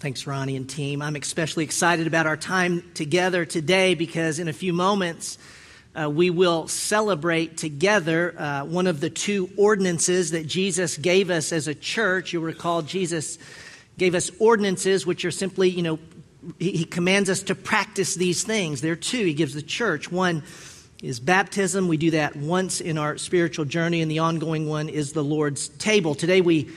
Thanks, Ronnie and team. I'm especially excited about our time together today because in a few moments uh, we will celebrate together uh, one of the two ordinances that Jesus gave us as a church. You'll recall Jesus gave us ordinances, which are simply, you know, he, commands us to practice these things. There are two he gives the church. One is baptism. We do that once in our spiritual journey, and the ongoing one is the Lord's table. Today we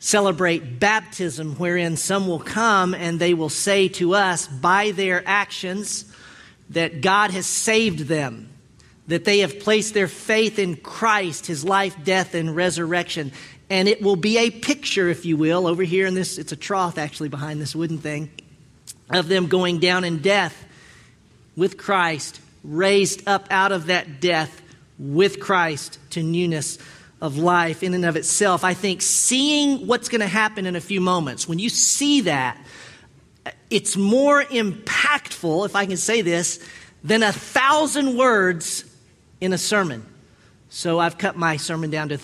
celebrate baptism, wherein some will come and they will say to us by their actions that God has saved them, that they have placed their faith in Christ, his life, death, and resurrection. And it will be a picture, if you will, over here in this, it's a trough actually behind this wooden thing, of them going down in death with Christ, raised up out of that death with Christ to newness of life in and of itself. I think seeing what's going to happen in a few moments, when you see that, it's more impactful, if I can say this, than a thousand words in a sermon. So I've cut my sermon down to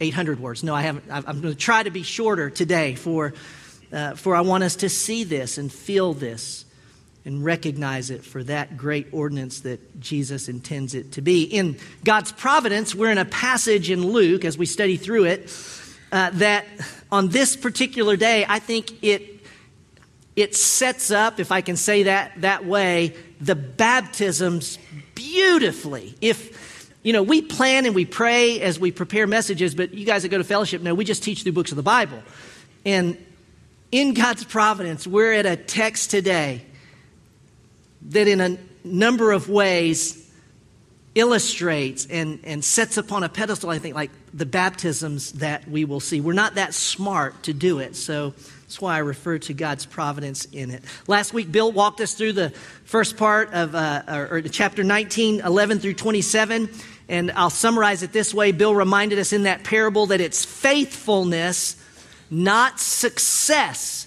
800 words. No, I haven't. I'm going to try to be shorter today for, uh, for I want us to see this and feel this and recognize it for that great ordinance that Jesus intends it to be. In God's providence, we're in a passage in Luke as we study through it uh, that on this particular day, I think it it sets up, if I can say that that way, the baptisms beautifully. If you know, we plan and we pray as we prepare messages, but you guys that go to fellowship know we just teach through books of the Bible. And in God's providence, we're at a text today that in a number of ways illustrates and, and sets upon a pedestal, I think, like the baptisms that we will see. We're not that smart to do it, so that's why I refer to God's providence in it. Last week, Bill walked us through the first part of uh, or, or chapter 19, 11 through 27, and I'll summarize it this way. Bill reminded us in that parable that it's faithfulness, not success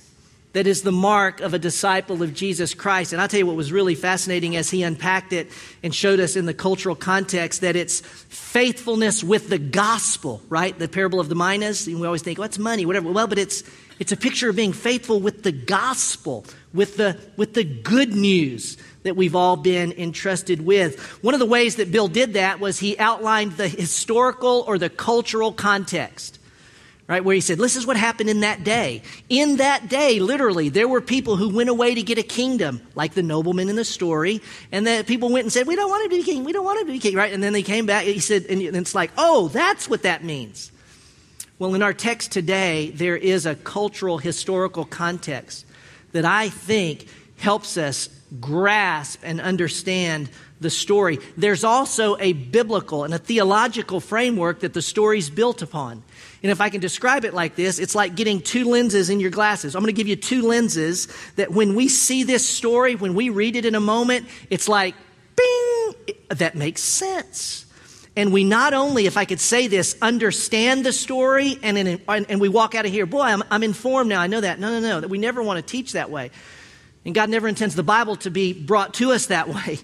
that is the mark of a disciple of Jesus Christ. And I'll tell you what was really fascinating as he unpacked it and showed us in the cultural context that it's faithfulness with the gospel, right? The parable of the minas. And we always think, what's oh, money, whatever. Well, but it's, it's a picture of being faithful with the gospel, with the, with the good news that we've all been entrusted with. One of the ways that Bill did that was he outlined the historical or the cultural context right? Where he said, This is what happened in that day. In that day, literally, there were people who went away to get a kingdom, like the nobleman in the story. And then people went and said, We don't want him to be king. We don't want him to be king, right? And then they came back. He said, And it's like, Oh, that's what that means. Well, in our text today, there is a cultural, historical context that I think helps us grasp and understand the story. There's also a biblical and a theological framework that the story's built upon. And if I can describe it like this, it's like getting two lenses in your glasses. I'm going to give you two lenses that when we see this story, when we read it in a moment, it's like, bing, that makes sense. And we not only, if I could say this, understand the story and, in, and we walk out of here, boy, I'm, I'm informed now. I know that. No, no, no. We never want to teach that way. And God never intends the Bible to be brought to us that way.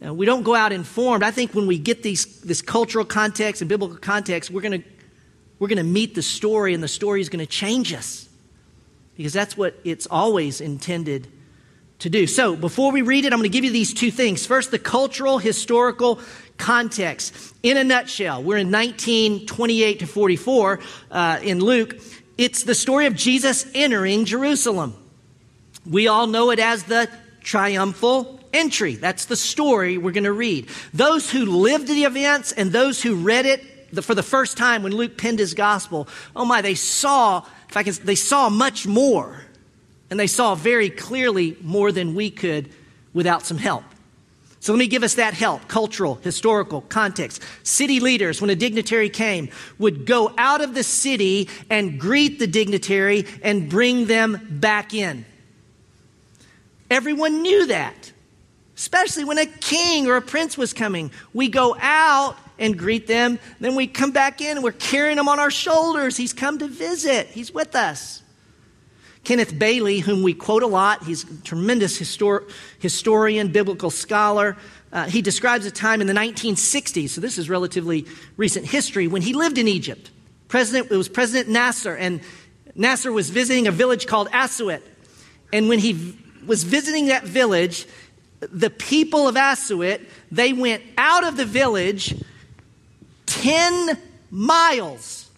we don't go out informed. I think when we get these, this cultural context and biblical context, we're going we're going to meet the story, and the story is going to change us because that's what it's always intended to do. So, before we read it, I'm going to give you these two things. First, the cultural, historical context. In a nutshell, we're in 1928 to 44 uh, in Luke. It's the story of Jesus entering Jerusalem. We all know it as the triumphal entry. That's the story we're going to read. Those who lived the events and those who read it for the first time when Luke penned his gospel, oh my, they saw, if I can, they saw much more. And they saw very clearly more than we could without some help. So let me give us that help cultural, historical context. City leaders, when a dignitary came, would go out of the city and greet the dignitary and bring them back in. Everyone knew that, especially when a king or a prince was coming. We go out and greet them. Then we come back in and we're carrying him on our shoulders. He's come to visit, he's with us. Kenneth Bailey, whom we quote a lot, he's a tremendous histor- historian, biblical scholar. Uh, he describes a time in the 1960s, so this is relatively recent history, when he lived in Egypt. President, it was President Nasser, and Nasser was visiting a village called Assiut. And when he was visiting that village, the people of Assiut, they went out of the village 10 miles.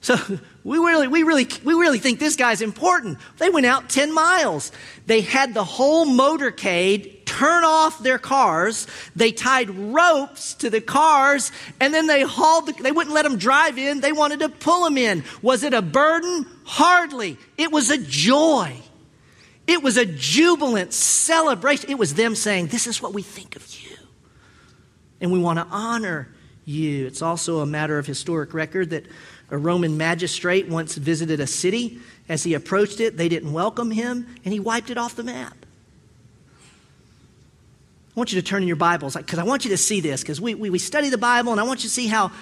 So we really, we really, we really think this guy's important. They went out 10 miles. They had the whole motorcade turn off their cars. They tied ropes to the cars and then they hauled, the, they wouldn't let them drive in. They wanted to pull them in. Was it a burden? Hardly. It was a joy. It was a jubilant celebration. It was them saying, This is what we think of you. And we want to honor you. It's also a matter of historic record that a Roman magistrate once visited a city. As he approached it, they didn't welcome him, and he wiped it off the map. I want you to turn in your Bibles because I want you to see this because we, we, we study the Bible, and I want you to see how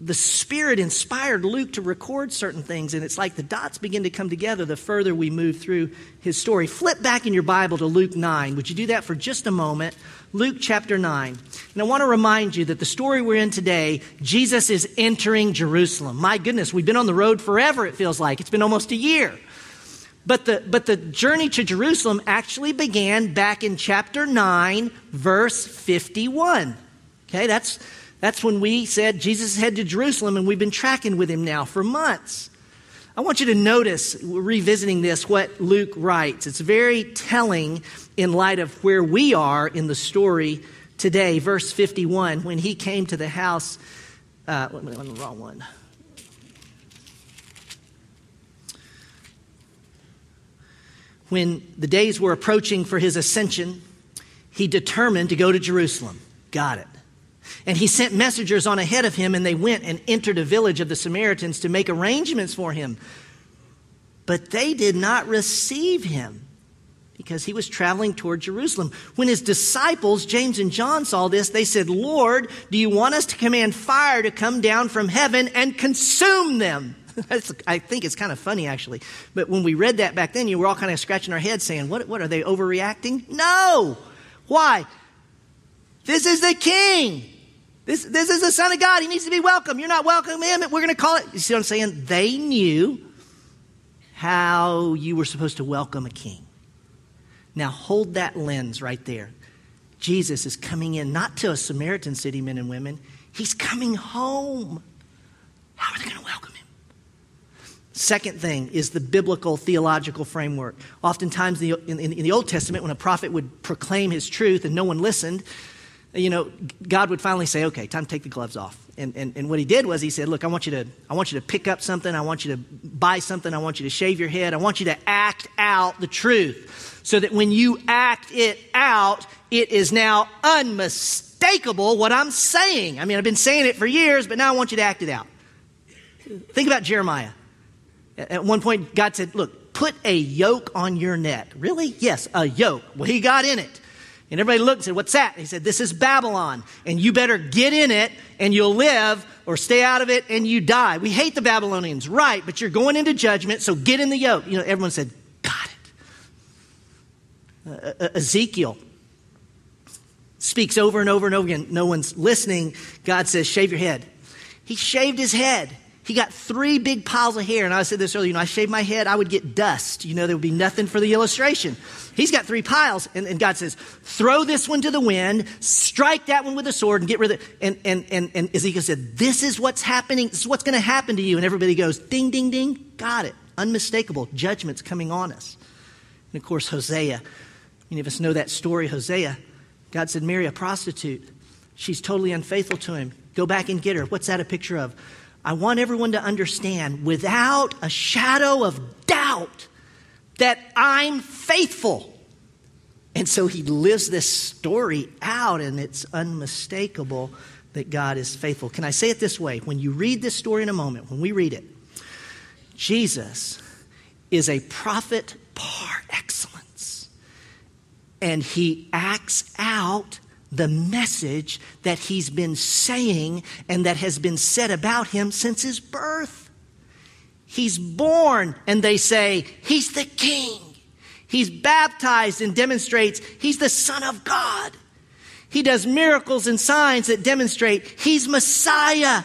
the Spirit inspired Luke to record certain things, and it's like the dots begin to come together the further we move through his story. Flip back in your Bible to Luke 9. Would you do that for just a moment? Luke chapter 9. And I want to remind you that the story we're in today, Jesus is entering Jerusalem. My goodness, we've been on the road forever, it feels like. It's been almost a year. But the, but the journey to Jerusalem actually began back in chapter 9, verse 51. Okay, that's that's when we said Jesus head to Jerusalem, and we've been tracking with him now for months. I want you to notice, revisiting this, what Luke writes. It's very telling in light of where we are in the story today. Verse 51 when he came to the house, uh, wait, wait, the wrong one. When the days were approaching for his ascension, he determined to go to Jerusalem. Got it. And he sent messengers on ahead of him, and they went and entered a village of the Samaritans to make arrangements for him. But they did not receive him because he was traveling toward Jerusalem. When his disciples, James and John, saw this, they said, Lord, do you want us to command fire to come down from heaven and consume them? I think it's kind of funny, actually. But when we read that back then, you were all kind of scratching our heads saying, What, what are they overreacting? No! Why? This is the king. This, this is the Son of God. He needs to be welcome. You're not welcome him. We're going to call it. You see what I'm saying? They knew how you were supposed to welcome a king. Now hold that lens right there. Jesus is coming in not to a Samaritan city, men and women. He's coming home. How are they going to welcome him? Second thing is the biblical theological framework. Oftentimes in, in, in the Old Testament, when a prophet would proclaim his truth and no one listened, you know, God would finally say, okay, time to take the gloves off. And, and, and what he did was he said, look, I want, you to, I want you to pick up something. I want you to buy something. I want you to shave your head. I want you to act out the truth so that when you act it out, it is now unmistakable what I'm saying. I mean, I've been saying it for years, but now I want you to act it out. Think about Jeremiah. At one point, God said, look, put a yoke on your neck. Really? Yes, a yoke. Well, he got in it. And everybody looked and said, What's that? He said, This is Babylon. And you better get in it and you'll live or stay out of it and you die. We hate the Babylonians, right? But you're going into judgment, so get in the yoke. You know, everyone said, Got it. Uh, Ezekiel speaks over and over and over again. No one's listening. God says, Shave your head. He shaved his head. He got three big piles of hair. And I said this earlier, you know, I shaved my head, I would get dust. You know, there would be nothing for the illustration. He's got three piles. And, and God says, throw this one to the wind, strike that one with a sword, and get rid of it. And, and, and, and Ezekiel said, this is what's happening. This is what's going to happen to you. And everybody goes, ding, ding, ding. Got it. Unmistakable. Judgment's coming on us. And of course, Hosea. Many of us know that story, Hosea. God said, marry a prostitute. She's totally unfaithful to him. Go back and get her. What's that a picture of? I want everyone to understand without a shadow of doubt that I'm faithful. And so he lives this story out, and it's unmistakable that God is faithful. Can I say it this way? When you read this story in a moment, when we read it, Jesus is a prophet par excellence, and he acts out the message that he's been saying and that has been said about him since his birth. He's born, and they say, He's the King. He's baptized and demonstrates He's the Son of God. He does miracles and signs that demonstrate He's Messiah,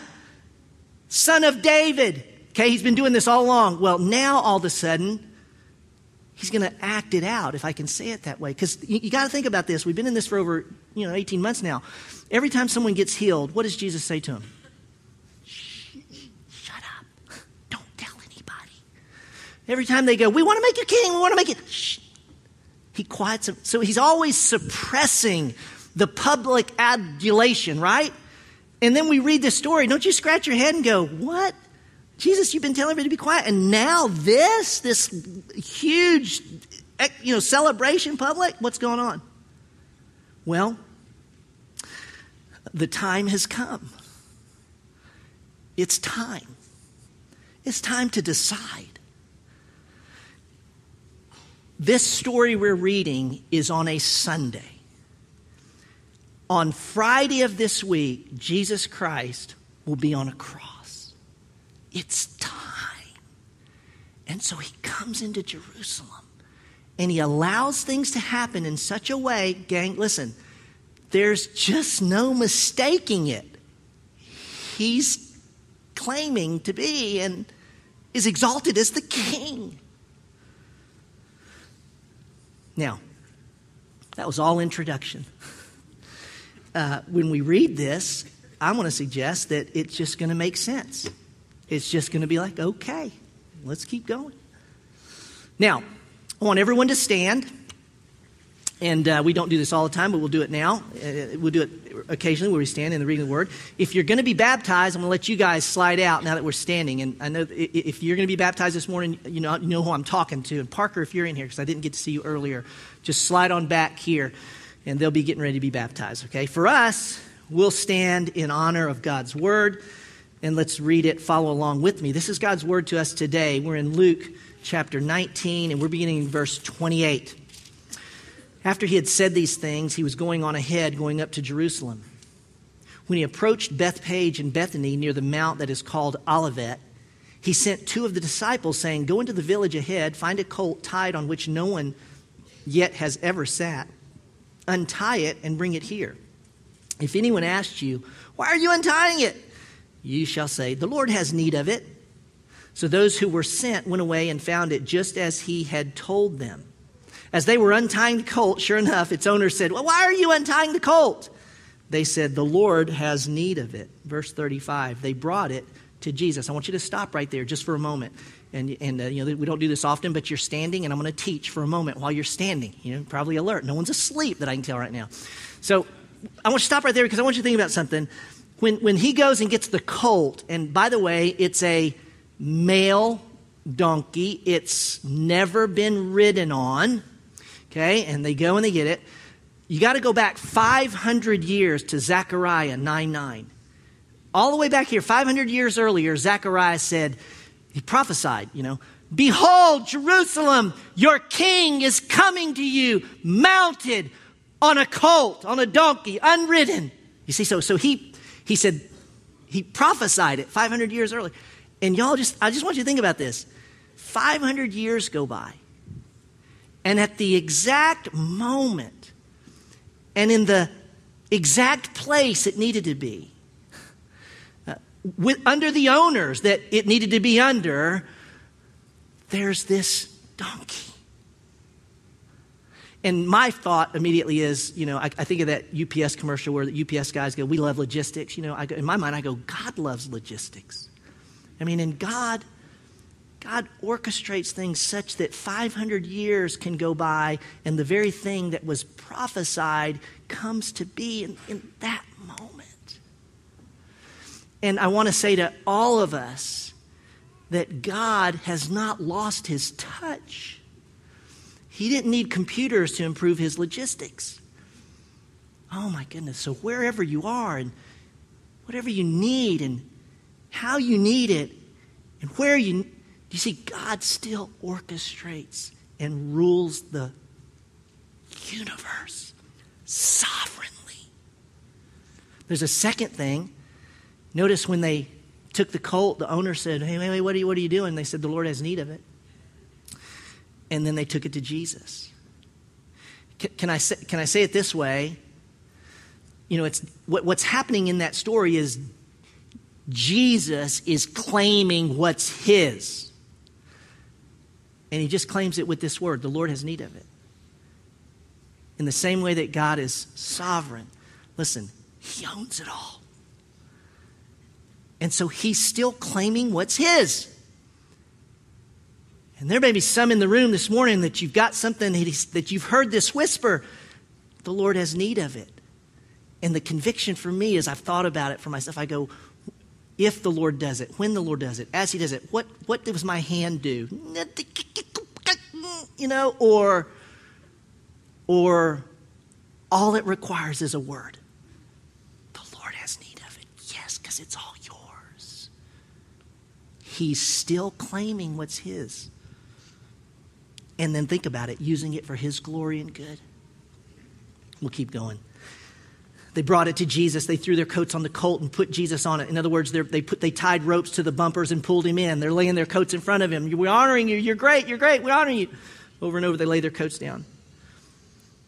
Son of David. Okay, he's been doing this all along. Well, now all of a sudden, he's going to act it out, if I can say it that way. Because you, you got to think about this. We've been in this for over, you know, 18 months now. Every time someone gets healed, what does Jesus say to him? Shut up. Don't tell anybody. Every time they go, we want to make you king, we want to make it, shh. He quiets them. So he's always suppressing the public adulation, right? And then we read this story. Don't you scratch your head and go, what? Jesus, you've been telling me to be quiet, and now this, this huge, you know, celebration public. What's going on? Well, the time has come. It's time. It's time to decide. This story we're reading is on a Sunday. On Friday of this week, Jesus Christ will be on a cross. It's time. And so he comes into Jerusalem and he allows things to happen in such a way, gang, listen, there's just no mistaking it. He's claiming to be and is exalted as the king. Now, that was all introduction. Uh, when we read this, I want to suggest that it's just going to make sense. It's just going to be like, okay, let's keep going. Now, I want everyone to stand. And uh, we don't do this all the time, but we'll do it now. Uh, we'll do it occasionally where we stand in the reading of the word. If you're going to be baptized, I'm going to let you guys slide out now that we're standing. And I know if you're going to be baptized this morning, you know, you know who I'm talking to. And Parker, if you're in here, because I didn't get to see you earlier, just slide on back here, and they'll be getting ready to be baptized. Okay? For us, we'll stand in honor of God's word and let's read it. Follow along with me. This is God's word to us today. We're in Luke chapter 19, and we're beginning in verse 28. After he had said these things, he was going on ahead, going up to Jerusalem. When he approached Bethphage and Bethany near the mount that is called Olivet, he sent two of the disciples, saying, Go into the village ahead, find a colt tied on which no one yet has ever sat. Untie it and bring it here. If anyone asks you, Why are you untying it? you shall say, The Lord has need of it. So those who were sent went away and found it just as he had told them. As they were untying the colt, sure enough, its owner said, Well, why are you untying the colt? They said, The Lord has need of it. Verse 35. They brought it to Jesus. I want you to stop right there just for a moment. And, and uh, you know, we don't do this often, but you're standing, and I'm going to teach for a moment while you're standing. You know, probably alert. No one's asleep that I can tell right now. So I want you to stop right there because I want you to think about something when, when he goes and gets the colt, and by the way, it's a male donkey, it's never been ridden on, okay, and they go and they get it. You got to go back 500 years to Zechariah 9 9. All the way back here, 500 years earlier, Zechariah said, he prophesied, you know, Behold, Jerusalem, your king is coming to you, mounted on a colt, on a donkey, unridden. You see, so, so he, he said, he prophesied it 500 years earlier. And y'all just, I just want you to think about this. 500 years go by. And at the exact moment, and in the exact place it needed to be, uh, with, under the owners that it needed to be under, there's this donkey. And my thought immediately is, you know, I, I, think of that UPS commercial where the UPS guys go, "We love logistics." You know, go, in my mind, I go, "God loves logistics." I mean, in God, God orchestrates things such that 500 years can go by, and the very thing that was prophesied comes to be in, in that moment. And I want to say to all of us that God has not lost His touch. He didn't need computers to improve his logistics. Oh my goodness. So, wherever you are and whatever you need and how you need it and where you, you see, God still orchestrates and rules the universe sovereignly. There's a second thing. Notice when they took the colt, the owner said, Hey, wait, wait, what are you, what are you doing? They said, The Lord has need of it and then they took it to Jesus. Can, can I, say, can I say it this way? You know, it's, what, what's happening in that story is Jesus is claiming what's his. And he just claims it with this word the Lord has need of it. In the same way that God is sovereign, listen, he owns it all. And so he's still claiming what's his. And there may be some in the room this morning that you've got something that, that you've heard this whisper. The Lord has need of it. And the conviction for me as I've thought about it for myself, I go, if the Lord does it, when the Lord does it, as He does it, what, what does my hand do? You know, or, or all it requires is a word. The Lord has need of it. Yes, because it's all yours. He's still claiming what's His. And then think about it, using it for His glory and good. We'll keep going. They brought it to Jesus. They threw their coats on the colt and put Jesus on it. In other words, they, put, they tied ropes to the bumpers and pulled him in. They're laying their coats in front of him. We're honoring you. You're great. You're great. We honor you. Over and over, they lay their coats down.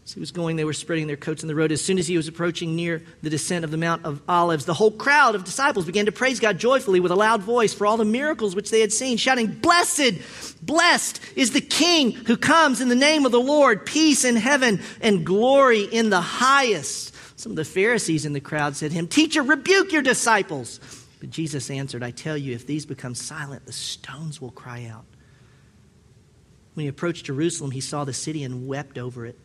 As he was going, they were spreading their coats in the road. As soon as he was approaching near the descent of the Mount of Olives, the whole crowd of disciples began to praise God joyfully with a loud voice for all the miracles which they had seen, shouting, Blessed, blessed is the King who comes in the name of the Lord, peace in heaven and glory in the highest. Some of the Pharisees in the crowd said to him, Teacher, rebuke your disciples. But Jesus answered, I tell you, if these become silent, the stones will cry out. When he approached Jerusalem, he saw the city and wept over it,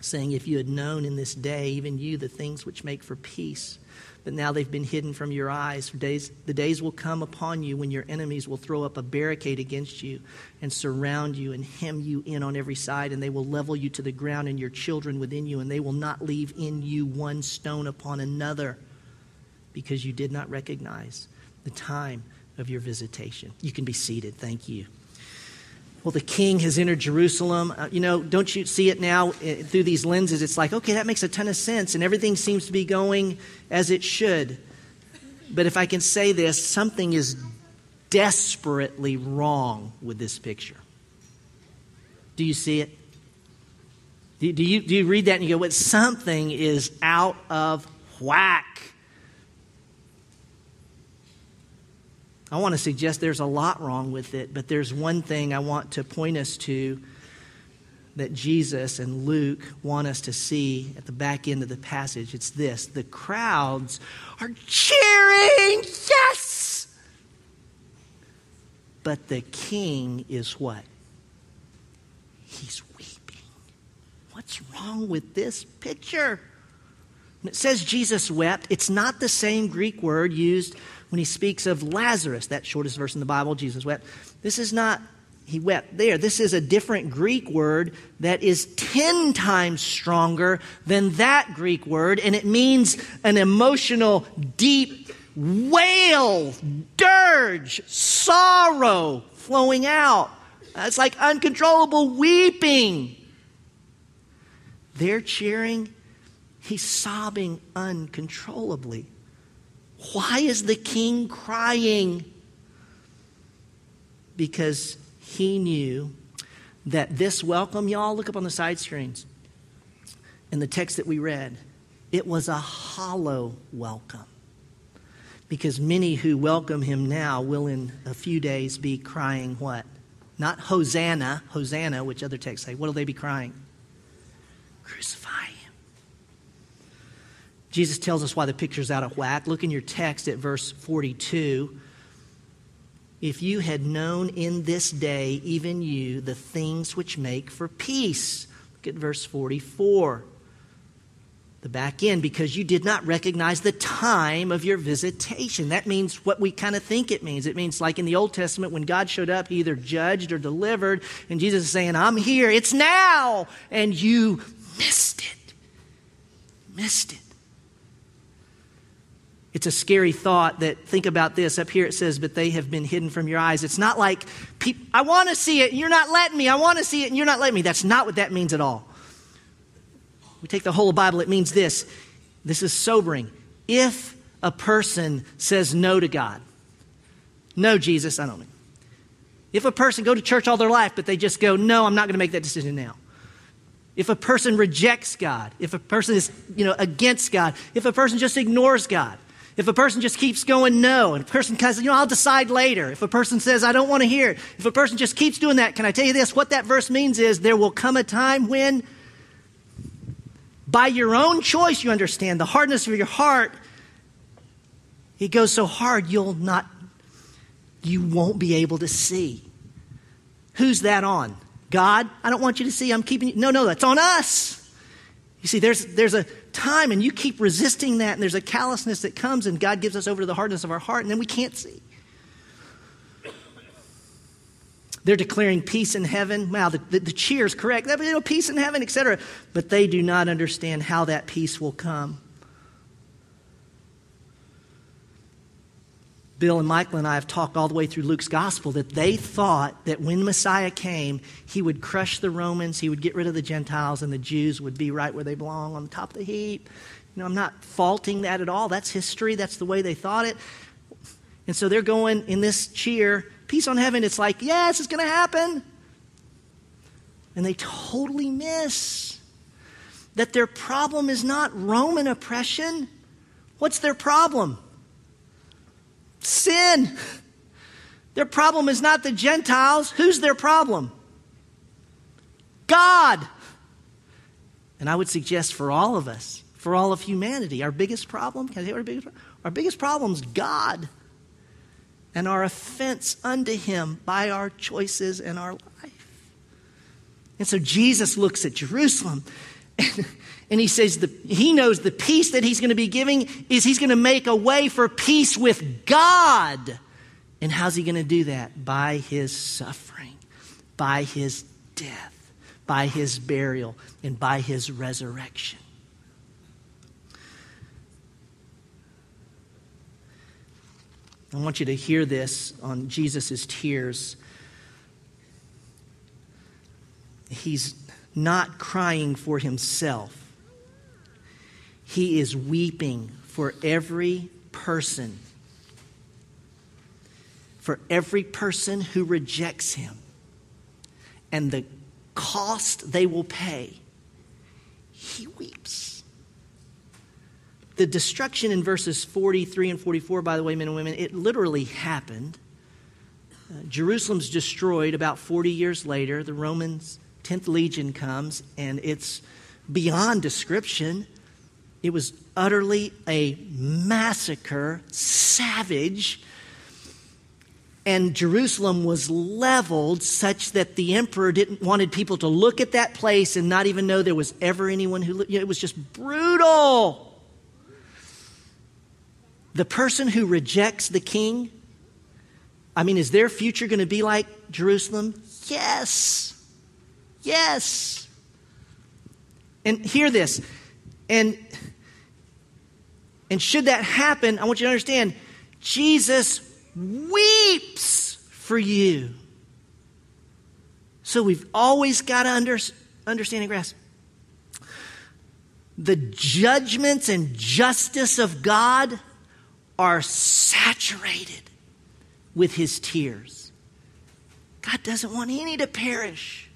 saying, If you had known in this day, even you, the things which make for peace, but now they've been hidden from your eyes. Days, the days will come upon you when your enemies will throw up a barricade against you and surround you and hem you in on every side, and they will level you to the ground and your children within you, and they will not leave in you one stone upon another because you did not recognize the time of your visitation. You can be seated. Thank you well, the king has entered Jerusalem. Uh, you know, don't you see it now uh, through these lenses? It's like, okay, that makes a ton of sense, and everything seems to be going as it should. But if I can say this, something is desperately wrong with this picture. Do you see it? Do, do you, do you read that and you go, well, something is out of whack? I want to suggest there's a lot wrong with it, but there's one thing I want to point us to that Jesus and Luke want us to see at the back end of the passage. It's this the crowds are cheering, yes! But the king is what? He's weeping. What's wrong with this picture? When it says Jesus wept, it's not the same Greek word used when he speaks of Lazarus, that shortest verse in the Bible, Jesus wept. This is not, he wept there. This is a different Greek word that is 10 times stronger than that Greek word, and it means an emotional, deep wail, dirge, sorrow flowing out. It's like uncontrollable weeping. They're cheering. He's sobbing uncontrollably. Why is the king crying? Because he knew that this welcome, y'all, look up on the side screens in the text that we read, it was a hollow welcome. Because many who welcome him now will in a few days be crying what? Not Hosanna, Hosanna, which other texts say. What will they be crying? Crucify Jesus tells us why the picture's out of whack. Look in your text at verse 42. If you had known in this day, even you, the things which make for peace. Look at verse 44. The back end, because you did not recognize the time of your visitation. That means what we kind of think it means. It means, like in the Old Testament, when God showed up, he either judged or delivered, and Jesus is saying, I'm here, it's now, and you missed it. Missed it. It's a scary thought that, think about this. Up here it says, but they have been hidden from your eyes. It's not like, I want to see it and you're not letting me. I want to see it and you're not letting me. That's not what that means at all. We take the whole Bible, it means this. This is sobering. If a person says no to God, no, Jesus, I don't mean. If a person go to church all their life, but they just go, no, I'm not going to make that decision now. If a person rejects God, if a person is, you know, against God, if a person just ignores God, If a person just keeps going no, and a person says, you know, I'll decide later. If a person says, I don't want to hear it. If a person just keeps doing that, can I tell you this? What that verse means is there will come a time when, by your own choice, you understand the hardness of your heart, it goes so hard you'll not, you won't be able to see. Who's that on? God, I don't want you to see. I'm keeping you. No, no, that's on us. You see, there's, there's a time, and you keep resisting that, and there's a callousness that comes, and God gives us over to the hardness of our heart, and then we can't see. They're declaring peace in heaven. Wow, the, the, the cheer is correct. You know, peace in heaven, etc. But they do not understand how that peace will come. Bill and Michael and I have talked all the way through Luke's gospel that they thought that when Messiah came, he would crush the Romans, he would get rid of the Gentiles, and the Jews would be right where they belong on the top of the heap. You know, I'm not faulting that at all. That's history, that's the way they thought it. And so they're going in this cheer, peace on heaven. It's like, yes, it's going to happen. And they totally miss that their problem is not Roman oppression. What's their problem? Sin. Their problem is not the Gentiles. Who's their problem? God. And I would suggest for all of us, for all of humanity, our biggest problem, can I say our biggest problem? Our biggest problem is God and our offense unto Him by our choices and our life. And so Jesus looks at Jerusalem and, he says the, he knows the peace that he's going to be giving is he's going to make a way for peace with God. And how's he going to do that? By his suffering, by his death, by his burial, and by his resurrection. I want you to hear this on Jesus' tears. He's not crying for himself. He is weeping for every person, for every person who rejects him, and the cost they will pay. He weeps. The destruction in verses 43 and 44, by the way, men and women, it literally happened. Uh, Jerusalem's destroyed about 40 years later. The Romans, 10th Legion comes, and it's beyond description. It was utterly a massacre, savage. And Jerusalem was leveled such that the emperor didn't wanted people to look at that place and not even know there was ever anyone who it was just brutal. The person who rejects the king, I mean, is their future going to be like Jerusalem? Yes. Yes. And hear this. And and should that happen, I want you to understand Jesus weeps for you. So we've always got to under, understand and grasp the judgments and justice of God are saturated with his tears. God doesn't want any to perish.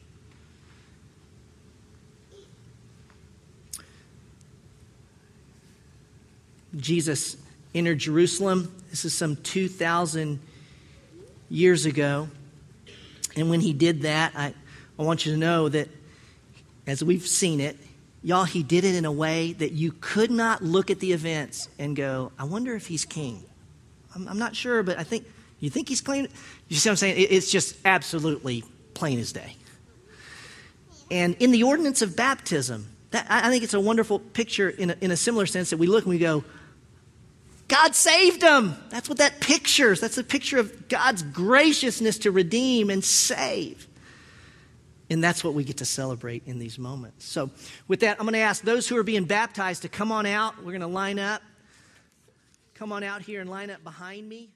Jesus entered Jerusalem. This is some 2,000 years ago. And when he did that, I, I want you to know that as we've seen it, y'all, he did it in a way that you could not look at the events and go, I wonder if he's king. I'm, I'm not sure, but I think, you think he's clean? You see what I'm saying? It, it's just absolutely plain as day. And in the ordinance of baptism, that, I think it's a wonderful picture in a, in a similar sense that we look and we go, God saved them. That's what that pictures. That's a picture of God's graciousness to redeem and save. And that's what we get to celebrate in these moments. So, with that, I'm going to ask those who are being baptized to come on out. We're going to line up. Come on out here and line up behind me.